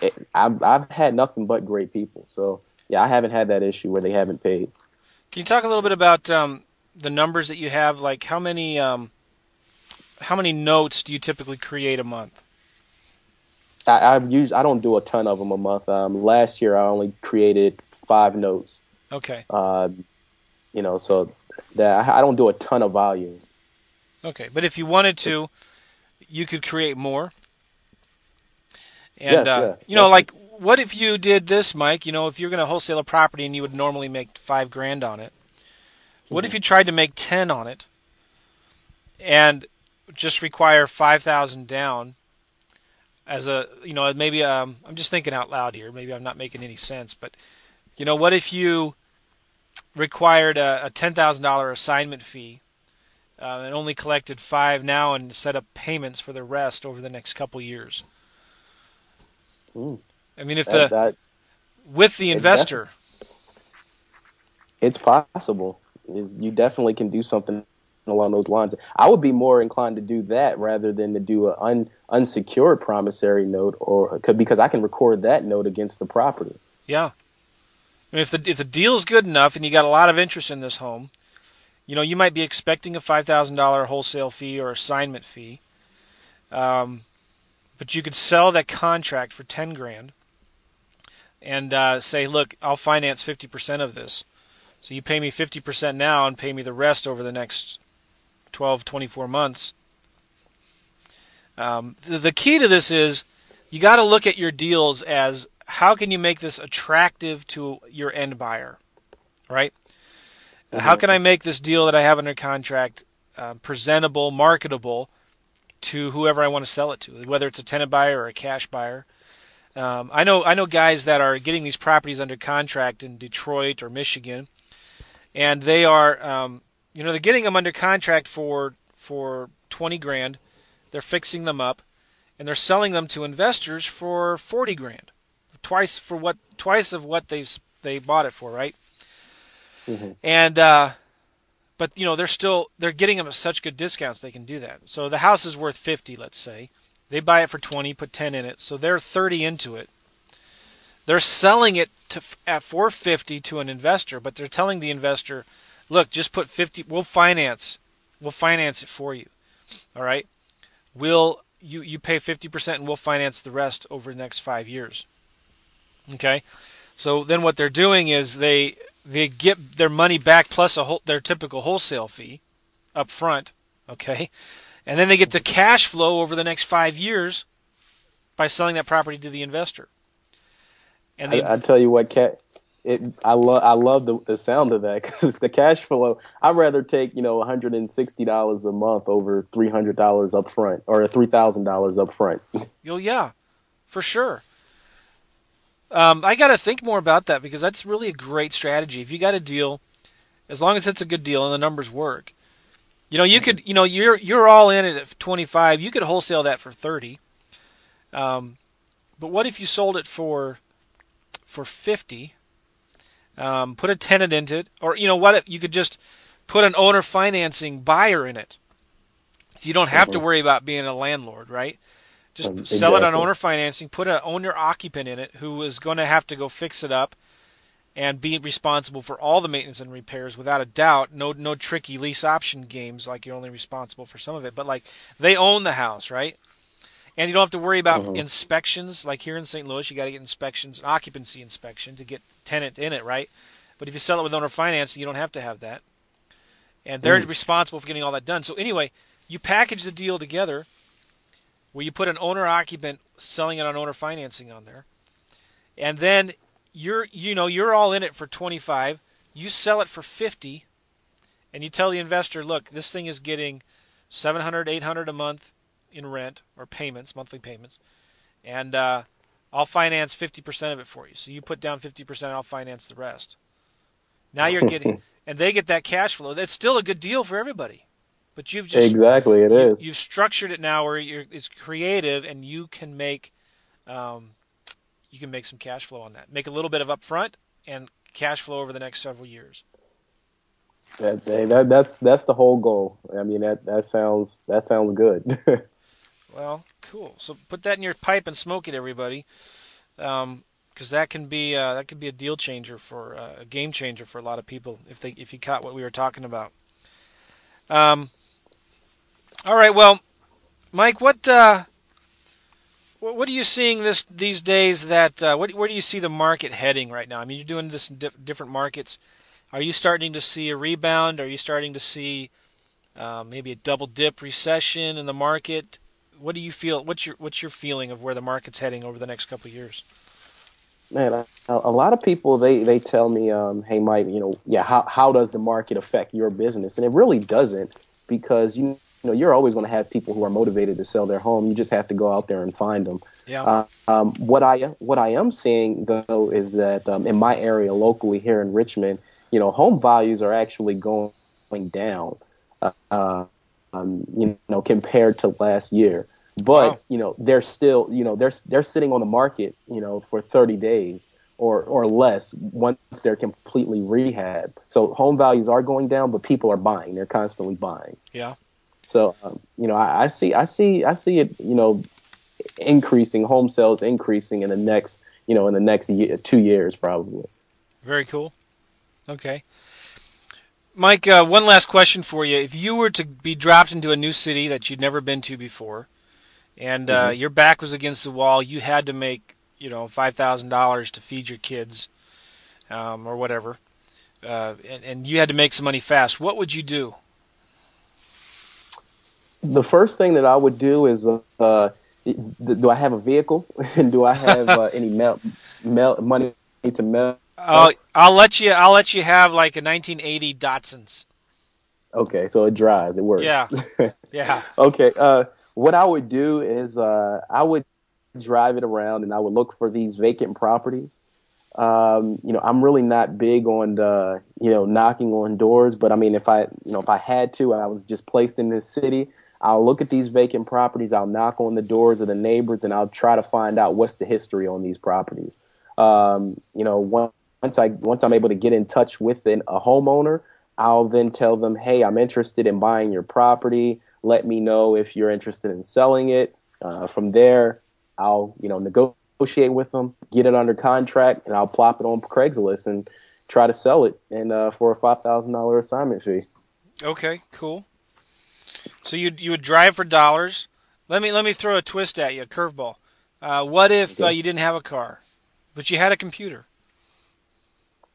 it, I've I've had nothing but great people. So yeah, I haven't had that issue where they haven't paid. Can you talk a little bit about um, the numbers that you have? Like how many um, how many notes do you typically create a month? I, I've used I don't do a ton of them a month. Um, last year I only created five notes. Okay, Um, you know, so that I, I don't do a ton of volume. Okay. But if you wanted to, you could create more. And Yes, uh, yeah. you know, like what if you did this, Mike? You know, if you're going to wholesale a property and you would normally make five grand on it, what Mm-hmm. if you tried to make ten on it, and just require five thousand down? As a, you know, maybe um, I'm just thinking out loud here. Maybe I'm not making any sense, but you know, what if you required a, a ten thousand dollar assignment fee uh, and only collected five now and set up payments for the rest over the next couple years? Mm. I mean, if That, the that with the investor, it's possible. You definitely can do something along those lines. I would be more inclined to do that rather than to do an un, unsecured promissory note, or because I can record that note against the property. yeah. I mean, if the if the deal's good enough and you got a lot of interest in this home, You know, you might be expecting a $5,000 wholesale fee or assignment fee. Um, but you could sell that contract for 10 grand and uh, say, look, I'll finance 50% of this. So you pay me 50% now and pay me the rest over the next 12, 24 months. Um, the, the key to this is you got to look at your deals as how can you make this attractive to your end buyer, right? Mm-hmm. How can I make this deal that I have under contract uh, presentable, marketable to whoever I want to sell it to, whether it's a tenant buyer or a cash buyer? Um, I know I know guys that are getting these properties under contract in Detroit or Michigan, and they are um, you know they're getting them under contract for for twenty grand. They're fixing them up, and they're selling them to investors for forty grand, twice for what twice of what they they bought it for, right? Mm-hmm. And uh, but you know they're still they're getting them at such good discounts they can do that. So the house is worth fifty, let's say they buy it for 20, put 10 in it, so they're 30 into it. They're selling it to, at 450 to an investor, but they're telling the investor, "Look, just put 50, we'll finance. We'll finance it for you." All right? We'll you you pay 50% and we'll finance the rest over the next 5 years. Okay? So then what they're doing is they they get their money back plus a whole, their typical wholesale fee up front, okay? And then they get the cash flow over the next five years by selling that property to the investor. And the, I, I, tell you what, cat, it, I love I love the, the sound of that *laughs* because the cash flow. I'd rather take you know one hundred and sixty dollars a month over three hundred dollars up front or three thousand dollars up front. *laughs* Oh yeah, for sure. Um, I got to think more about that because that's really a great strategy. If you got a deal, as long as it's a good deal and the numbers work, you know, you could, you know, you're you're all in it at 25. You could wholesale that for 30. Um, but what if you sold it for for 50? Um, put a tenant into it, or you know what? If you could just put an owner financing buyer in it, so you don't have to worry about being a landlord, right? Just exactly. sell it on owner financing. Put an owner occupant in it who is going to have to go fix it up and be responsible for all the maintenance and repairs without a doubt. No no tricky lease option games like you're only responsible for some of it, but like they own the house, right? And you don't have to worry about mm-hmm. inspections like here in St. Louis, you got to get inspections, an occupancy inspection to get tenant in it, right? But if you sell it with owner financing, you don't have to have that. And they're mm. responsible for getting all that done. So anyway, you package the deal together where you put an owner occupant selling it on owner financing on there. And then you're you know you're all in it for 25 you sell it for 50 and you tell the investor look this thing is getting 700 800 a month in rent or payments monthly payments and uh, i'll finance 50% of it for you. So you put down 50% i'll finance the rest. Now you're getting *laughs* and they get that cash flow. That's still a good deal for everybody but you've just exactly it you, is. you've structured it now where it's creative and you can make um, you can make some cash flow on that. Make a little bit of upfront and cash flow over the next several years. That, that that's that's the whole goal. I mean that that sounds that sounds good. *laughs* well, cool. So put that in your pipe and smoke it, everybody, because um, that can be uh, that can be a deal changer for uh, a game changer for a lot of people if they if you caught what we were talking about. Um. All right. Well, Mike, what uh, what are you seeing this these days? That uh, what, where do you see the market heading right now? I mean, you're doing this in diff- different markets. Are you starting to see a rebound? Are you starting to see uh, maybe a double dip recession in the market? What do you feel? What's your what's your feeling of where the market's heading over the next couple of years? Man, a, a lot of people they they tell me, um, "Hey, Mike, you know, yeah, how how does the market affect your business?" And it really doesn't because you you know, you're always going to have people who are motivated to sell their home. You just have to go out there and find them. Yeah. Uh, um, what I what I am seeing though is that um, in my area locally here in Richmond, you know, home values are actually going down. Uh, um, you know, compared to last year. But wow. you know, they're still, you know, they're they're sitting on the market, you know, for 30 days or or less once they're completely rehab. So home values are going down, but people are buying. They're constantly buying. Yeah. So um, you know, I, I, see, I see, I see it. You know, increasing home sales increasing in the next, you know, in the next year, two years probably. Very cool. Okay. Mike, uh, one last question for you. If you were to be dropped into a new city that you'd never been to before, and uh, Mhm. your back was against the wall, you had to make, you know, five thousand dollars to feed your kids, um, or whatever, uh, and, and you had to make some money fast. What would you do? The first thing that I would do is, uh, uh, do I have a vehicle, *laughs* and do I have uh, any *laughs* mail, mail money to mail? I'll, I'll let you. I'll let you have like a 1980 Datsuns. Okay, so it drives, it works. Yeah. *laughs* Yeah. okay. Uh, what I would do is uh, I would drive it around and I would look for these vacant properties. Um, you know, I'm really not big on uh, you know knocking on doors, but I mean, if I you know if I had to, I was just placed in this city. I'll look at these vacant properties. I'll knock on the doors of the neighbors, and I'll try to find out what's the history on these properties. Um, you know, once I once I'm able to get in touch with an, a homeowner, I'll then tell them, "Hey, I'm interested in buying your property. Let me know if you're interested in selling it." Uh, from there, I'll you know negotiate with them, get it under contract, and I'll plop it on Craigslist and try to sell it and uh, for a five thousand dollar assignment fee. Okay. Cool. So you you would drive for dollars. Let me let me throw a twist at you, a curveball. Uh, what if uh, you didn't have a car, but you had a computer?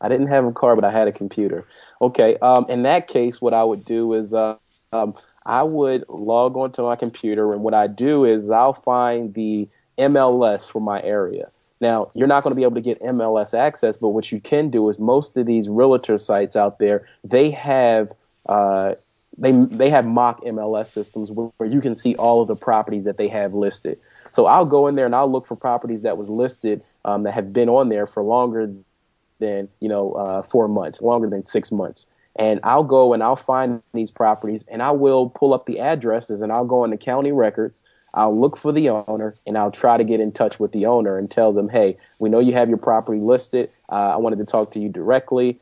I didn't have a car, but I had a computer. Okay. Um, in that case, what I would do is uh, um, I would log onto my computer, and what I do is I'll find the MLS for my area. Now, you're not going to be able to get MLS access, but what you can do is most of these realtor sites out there, they have uh, they they have mock MLS systems where, you can see all of the properties that they have listed. So I'll go in there and I'll look for properties that was listed um, that have been on there for longer than you know uh, four months, longer than six months. And I'll go and I'll find these properties and I will pull up the addresses and I'll go into county records. I'll look for the owner and I'll try to get in touch with the owner and tell them, hey, we know you have your property listed. Uh, I wanted to talk to you directly.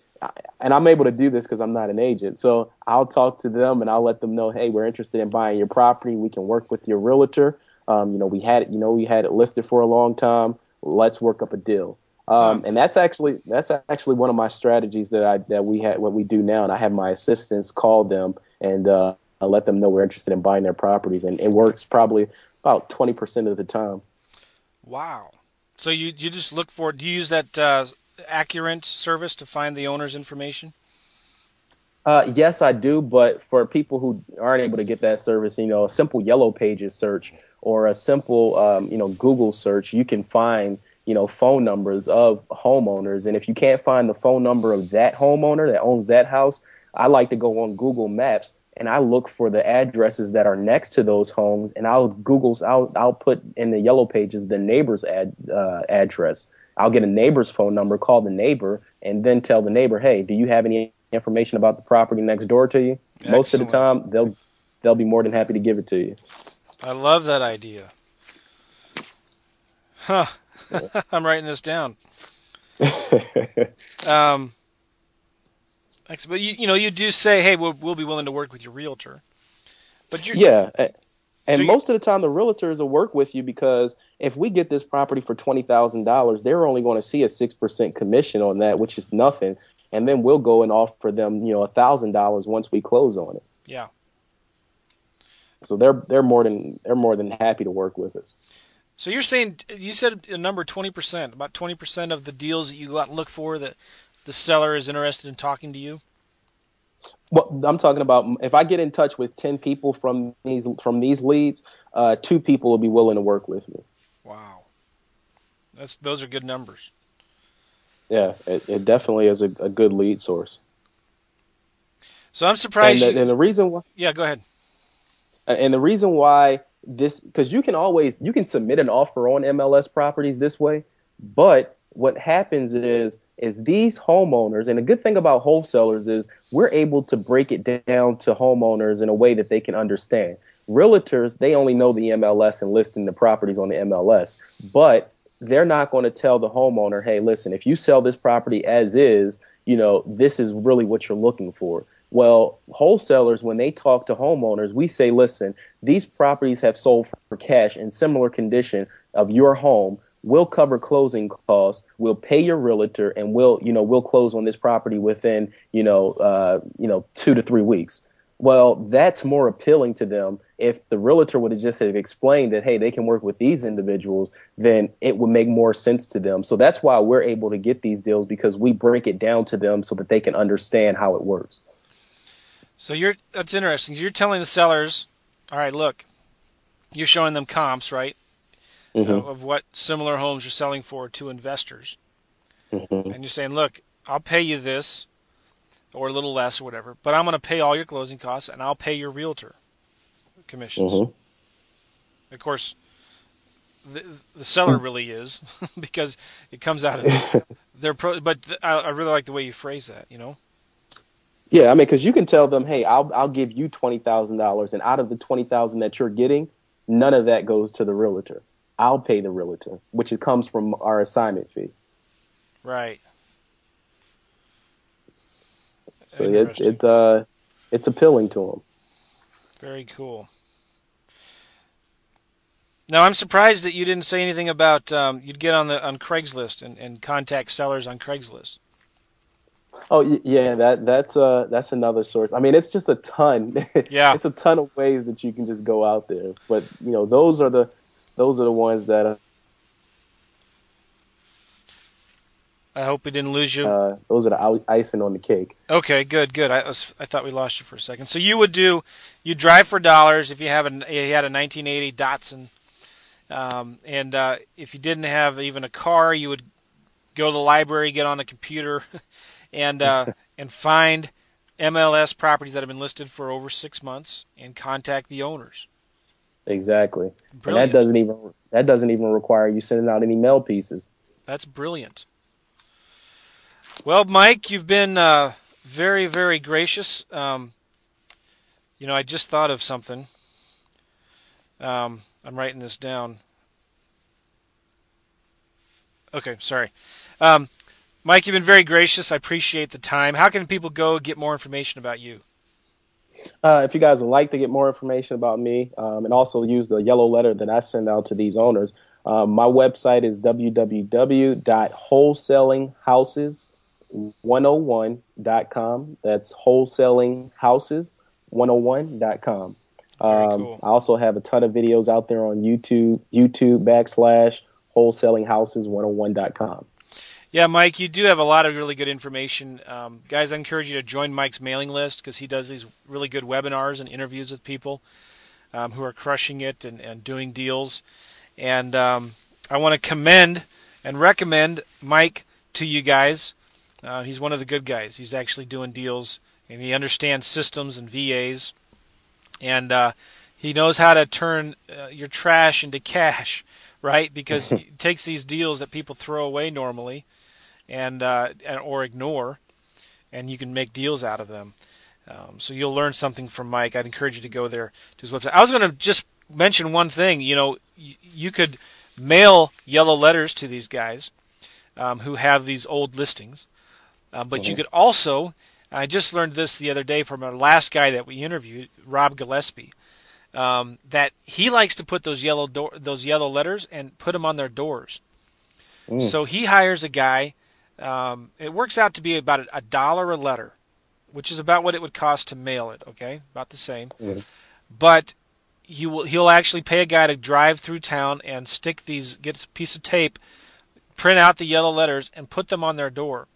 And I'm able to do this because I'm not an agent. So I'll talk to them and I'll let them know, hey, we're interested in buying your property. We can work with your realtor. Um, you know, we had it, you know, we had it listed for a long time. Let's work up a deal. Um, and that's actually that's actually one of my strategies that I that we had what we do now, and I have my assistants call them and uh, I let them know we're interested in buying their properties, and it works probably about twenty percent of the time. Wow. So you you just look for? Do you use that uh, Accurint service to find the owner's information? Uh, yes, I do, but for people who aren't able to get that service, you know, a simple Yellow Pages search or a simple um, you know Google search, you can find you know phone numbers of homeowners, and if you can't find the phone number of that homeowner that owns that house, I like to go on Google Maps and I look for the addresses that are next to those homes, and I'll Google's I'll I'll put in the Yellow Pages the neighbor's ad, uh, address. I'll get a neighbor's phone number, call the neighbor, and then tell the neighbor, hey, do you have any information about the property next door to you? Most of the time, they'll they'll be more than happy to give it to you. I love that idea. Huh. *laughs* I'm writing this down. *laughs* Um, but you, you know, you do say, "Hey, we'll, we'll be willing to work with your realtor." But you're, yeah, and So most of the time, the realtors will work with you because if we get this property for twenty thousand dollars, they're only going to see a six percent commission on that, which is nothing. And then we'll go and offer them, you know, a thousand dollars once we close on it. yeah. So they're they're more than they're more than happy to work with us. So you're saying you said a number twenty percent, about twenty percent of the deals that you go out and look for that the seller is interested in talking to you. Well, I'm talking about if I get in touch with ten people from these from these leads, uh, two people will be willing to work with me. Wow, that's those are good numbers. Yeah, it, it definitely is a, a good lead source. So I'm And surprised. the, you, and the reason why yeah, go ahead. and the reason why this because you can always you can submit an offer on MLS properties this way, but what happens is is these homeowners and the good thing about wholesalers is we're able to break it down to homeowners in a way that they can understand. Realtors they only know the MLS and listing the properties on the MLS, but they're not going to tell the homeowner, "Hey, listen, if you sell this property as is, you know, this is really what you're looking for." Well, wholesalers, when they talk to homeowners, we say, listen, these properties have sold for cash in similar condition of your home. We'll cover closing costs, we'll pay your realtor, and we'll, you know, we'll close on this property within, you know, uh, you know, two to three weeks. Well, that's more appealing to them. If the realtor would have just have explained that, hey, they can work with these individuals, then it would make more sense to them. So that's why we're able to get these deals because we break it down to them so that they can understand how it works. So you're that's interesting. You're telling the sellers, all right, look, you're showing them comps, right? Mm-hmm. of, of, what similar homes you're selling for to investors. Mm-hmm. And you're saying, look, I'll pay you this or a little less or whatever, but I'm going to pay all your closing costs and I'll pay your realtor commissions. Mm-hmm. Of course, the, the seller hmm. really is *laughs* because it comes out of their *laughs* pro. But I, I really like the way you phrase that. You know. Yeah, I mean, because you can tell them, "Hey, I'll I'll give you twenty thousand dollars, and out of the twenty thousand that you're getting, none of that goes to the realtor. I'll pay the realtor, which it comes from our assignment fee. Right. So it it uh it's appealing to them. Very cool. Now I'm surprised that you didn't say anything about um, you'd get on the on Craigslist and, and contact sellers on Craigslist. Oh yeah, that that's uh that's another source. I mean, it's just a ton. *laughs* Yeah, it's a ton of ways that you can just go out there. But you know, those are the those are the ones that. Uh, I hope we didn't lose you. Uh, those are the icing on the cake. Okay, good, good. I was I thought we lost you for a second. So you would do you drive for dollars if you have a you had a 1980 Datsun, um, and uh, if you didn't have even a car, you would go to the library, get on a computer, *laughs* and uh, *laughs* and find MLS properties that have been listed for over six months and contact the owners. Exactly. Brilliant. And that doesn't even that doesn't even require you sending out any mail pieces. That's brilliant. Well, Mike, you've been uh, very, very gracious. Um, you know, I just thought of something. Um, I'm writing this down. Okay, sorry. Um, Mike, you've been very gracious. I appreciate the time. How can people go get more information about you? Uh, if you guys would like to get more information about me um, and also use the yellow letter that I send out to these owners, um, my website is www.wholesalinghouses101.com. That's wholesalinghouses101.com. Um, cool. I also have a ton of videos out there on YouTube, YouTube backslash wholesalinghouses101.com. Yeah, Mike, you do have a lot of really good information. Um, guys, I encourage you to join Mike's mailing list because he does these really good webinars and interviews with people um, who are crushing it and, and doing deals. And um, I want to commend and recommend Mike to you guys. Uh, he's one of the good guys. He's actually doing deals and he understands systems and VAs. And uh, he knows how to turn uh, your trash into cash, *laughs* right? Because *laughs* he takes these deals that people throw away normally and uh, or ignore, and you can make deals out of them. Um, so you'll learn something from Mike. I'd encourage you to go there to his website. I was going to just mention one thing. You know, you, you could mail yellow letters to these guys um, who have these old listings, uh, but mm-hmm. you could also. I just learned this the other day from our last guy that we interviewed, Rob Gillespie. Um, that he likes to put those yellow door, those yellow letters and put them on their doors. Mm. So he hires a guy um, it works out to be about a dollar a letter, which is about what it would cost to mail it. Okay, about the same. Mm-hmm. But he will he'll actually pay a guy to drive through town and stick these get a piece of tape, print out the yellow letters and put them on their door.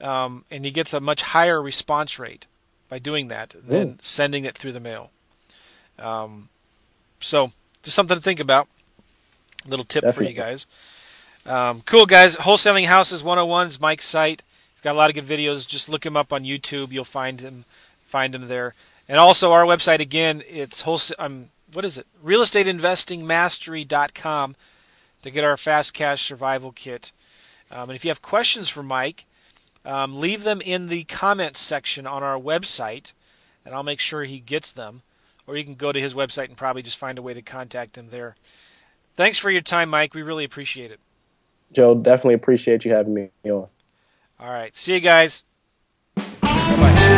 Um, and he gets a much higher response rate by doing that than mm. sending it through the mail. Um, so just something to think about. Little tip Definitely. for you guys. Um, cool guys. Wholesaling Houses 101 is Mike's site. He's got a lot of good videos. Just look him up on YouTube. You'll find him find him there. And also our website again. It's wholesale. Um, what is it? Realestateinvestingmastery.com to get our fast cash survival kit. Um, and if you have questions for Mike, um, leave them in the comments section on our website, and I'll make sure he gets them. Or you can go to his website and probably just find a way to contact him there. Thanks for your time, Mike. We really appreciate it. Joe, definitely appreciate you having me on. All right. See you guys. Bye.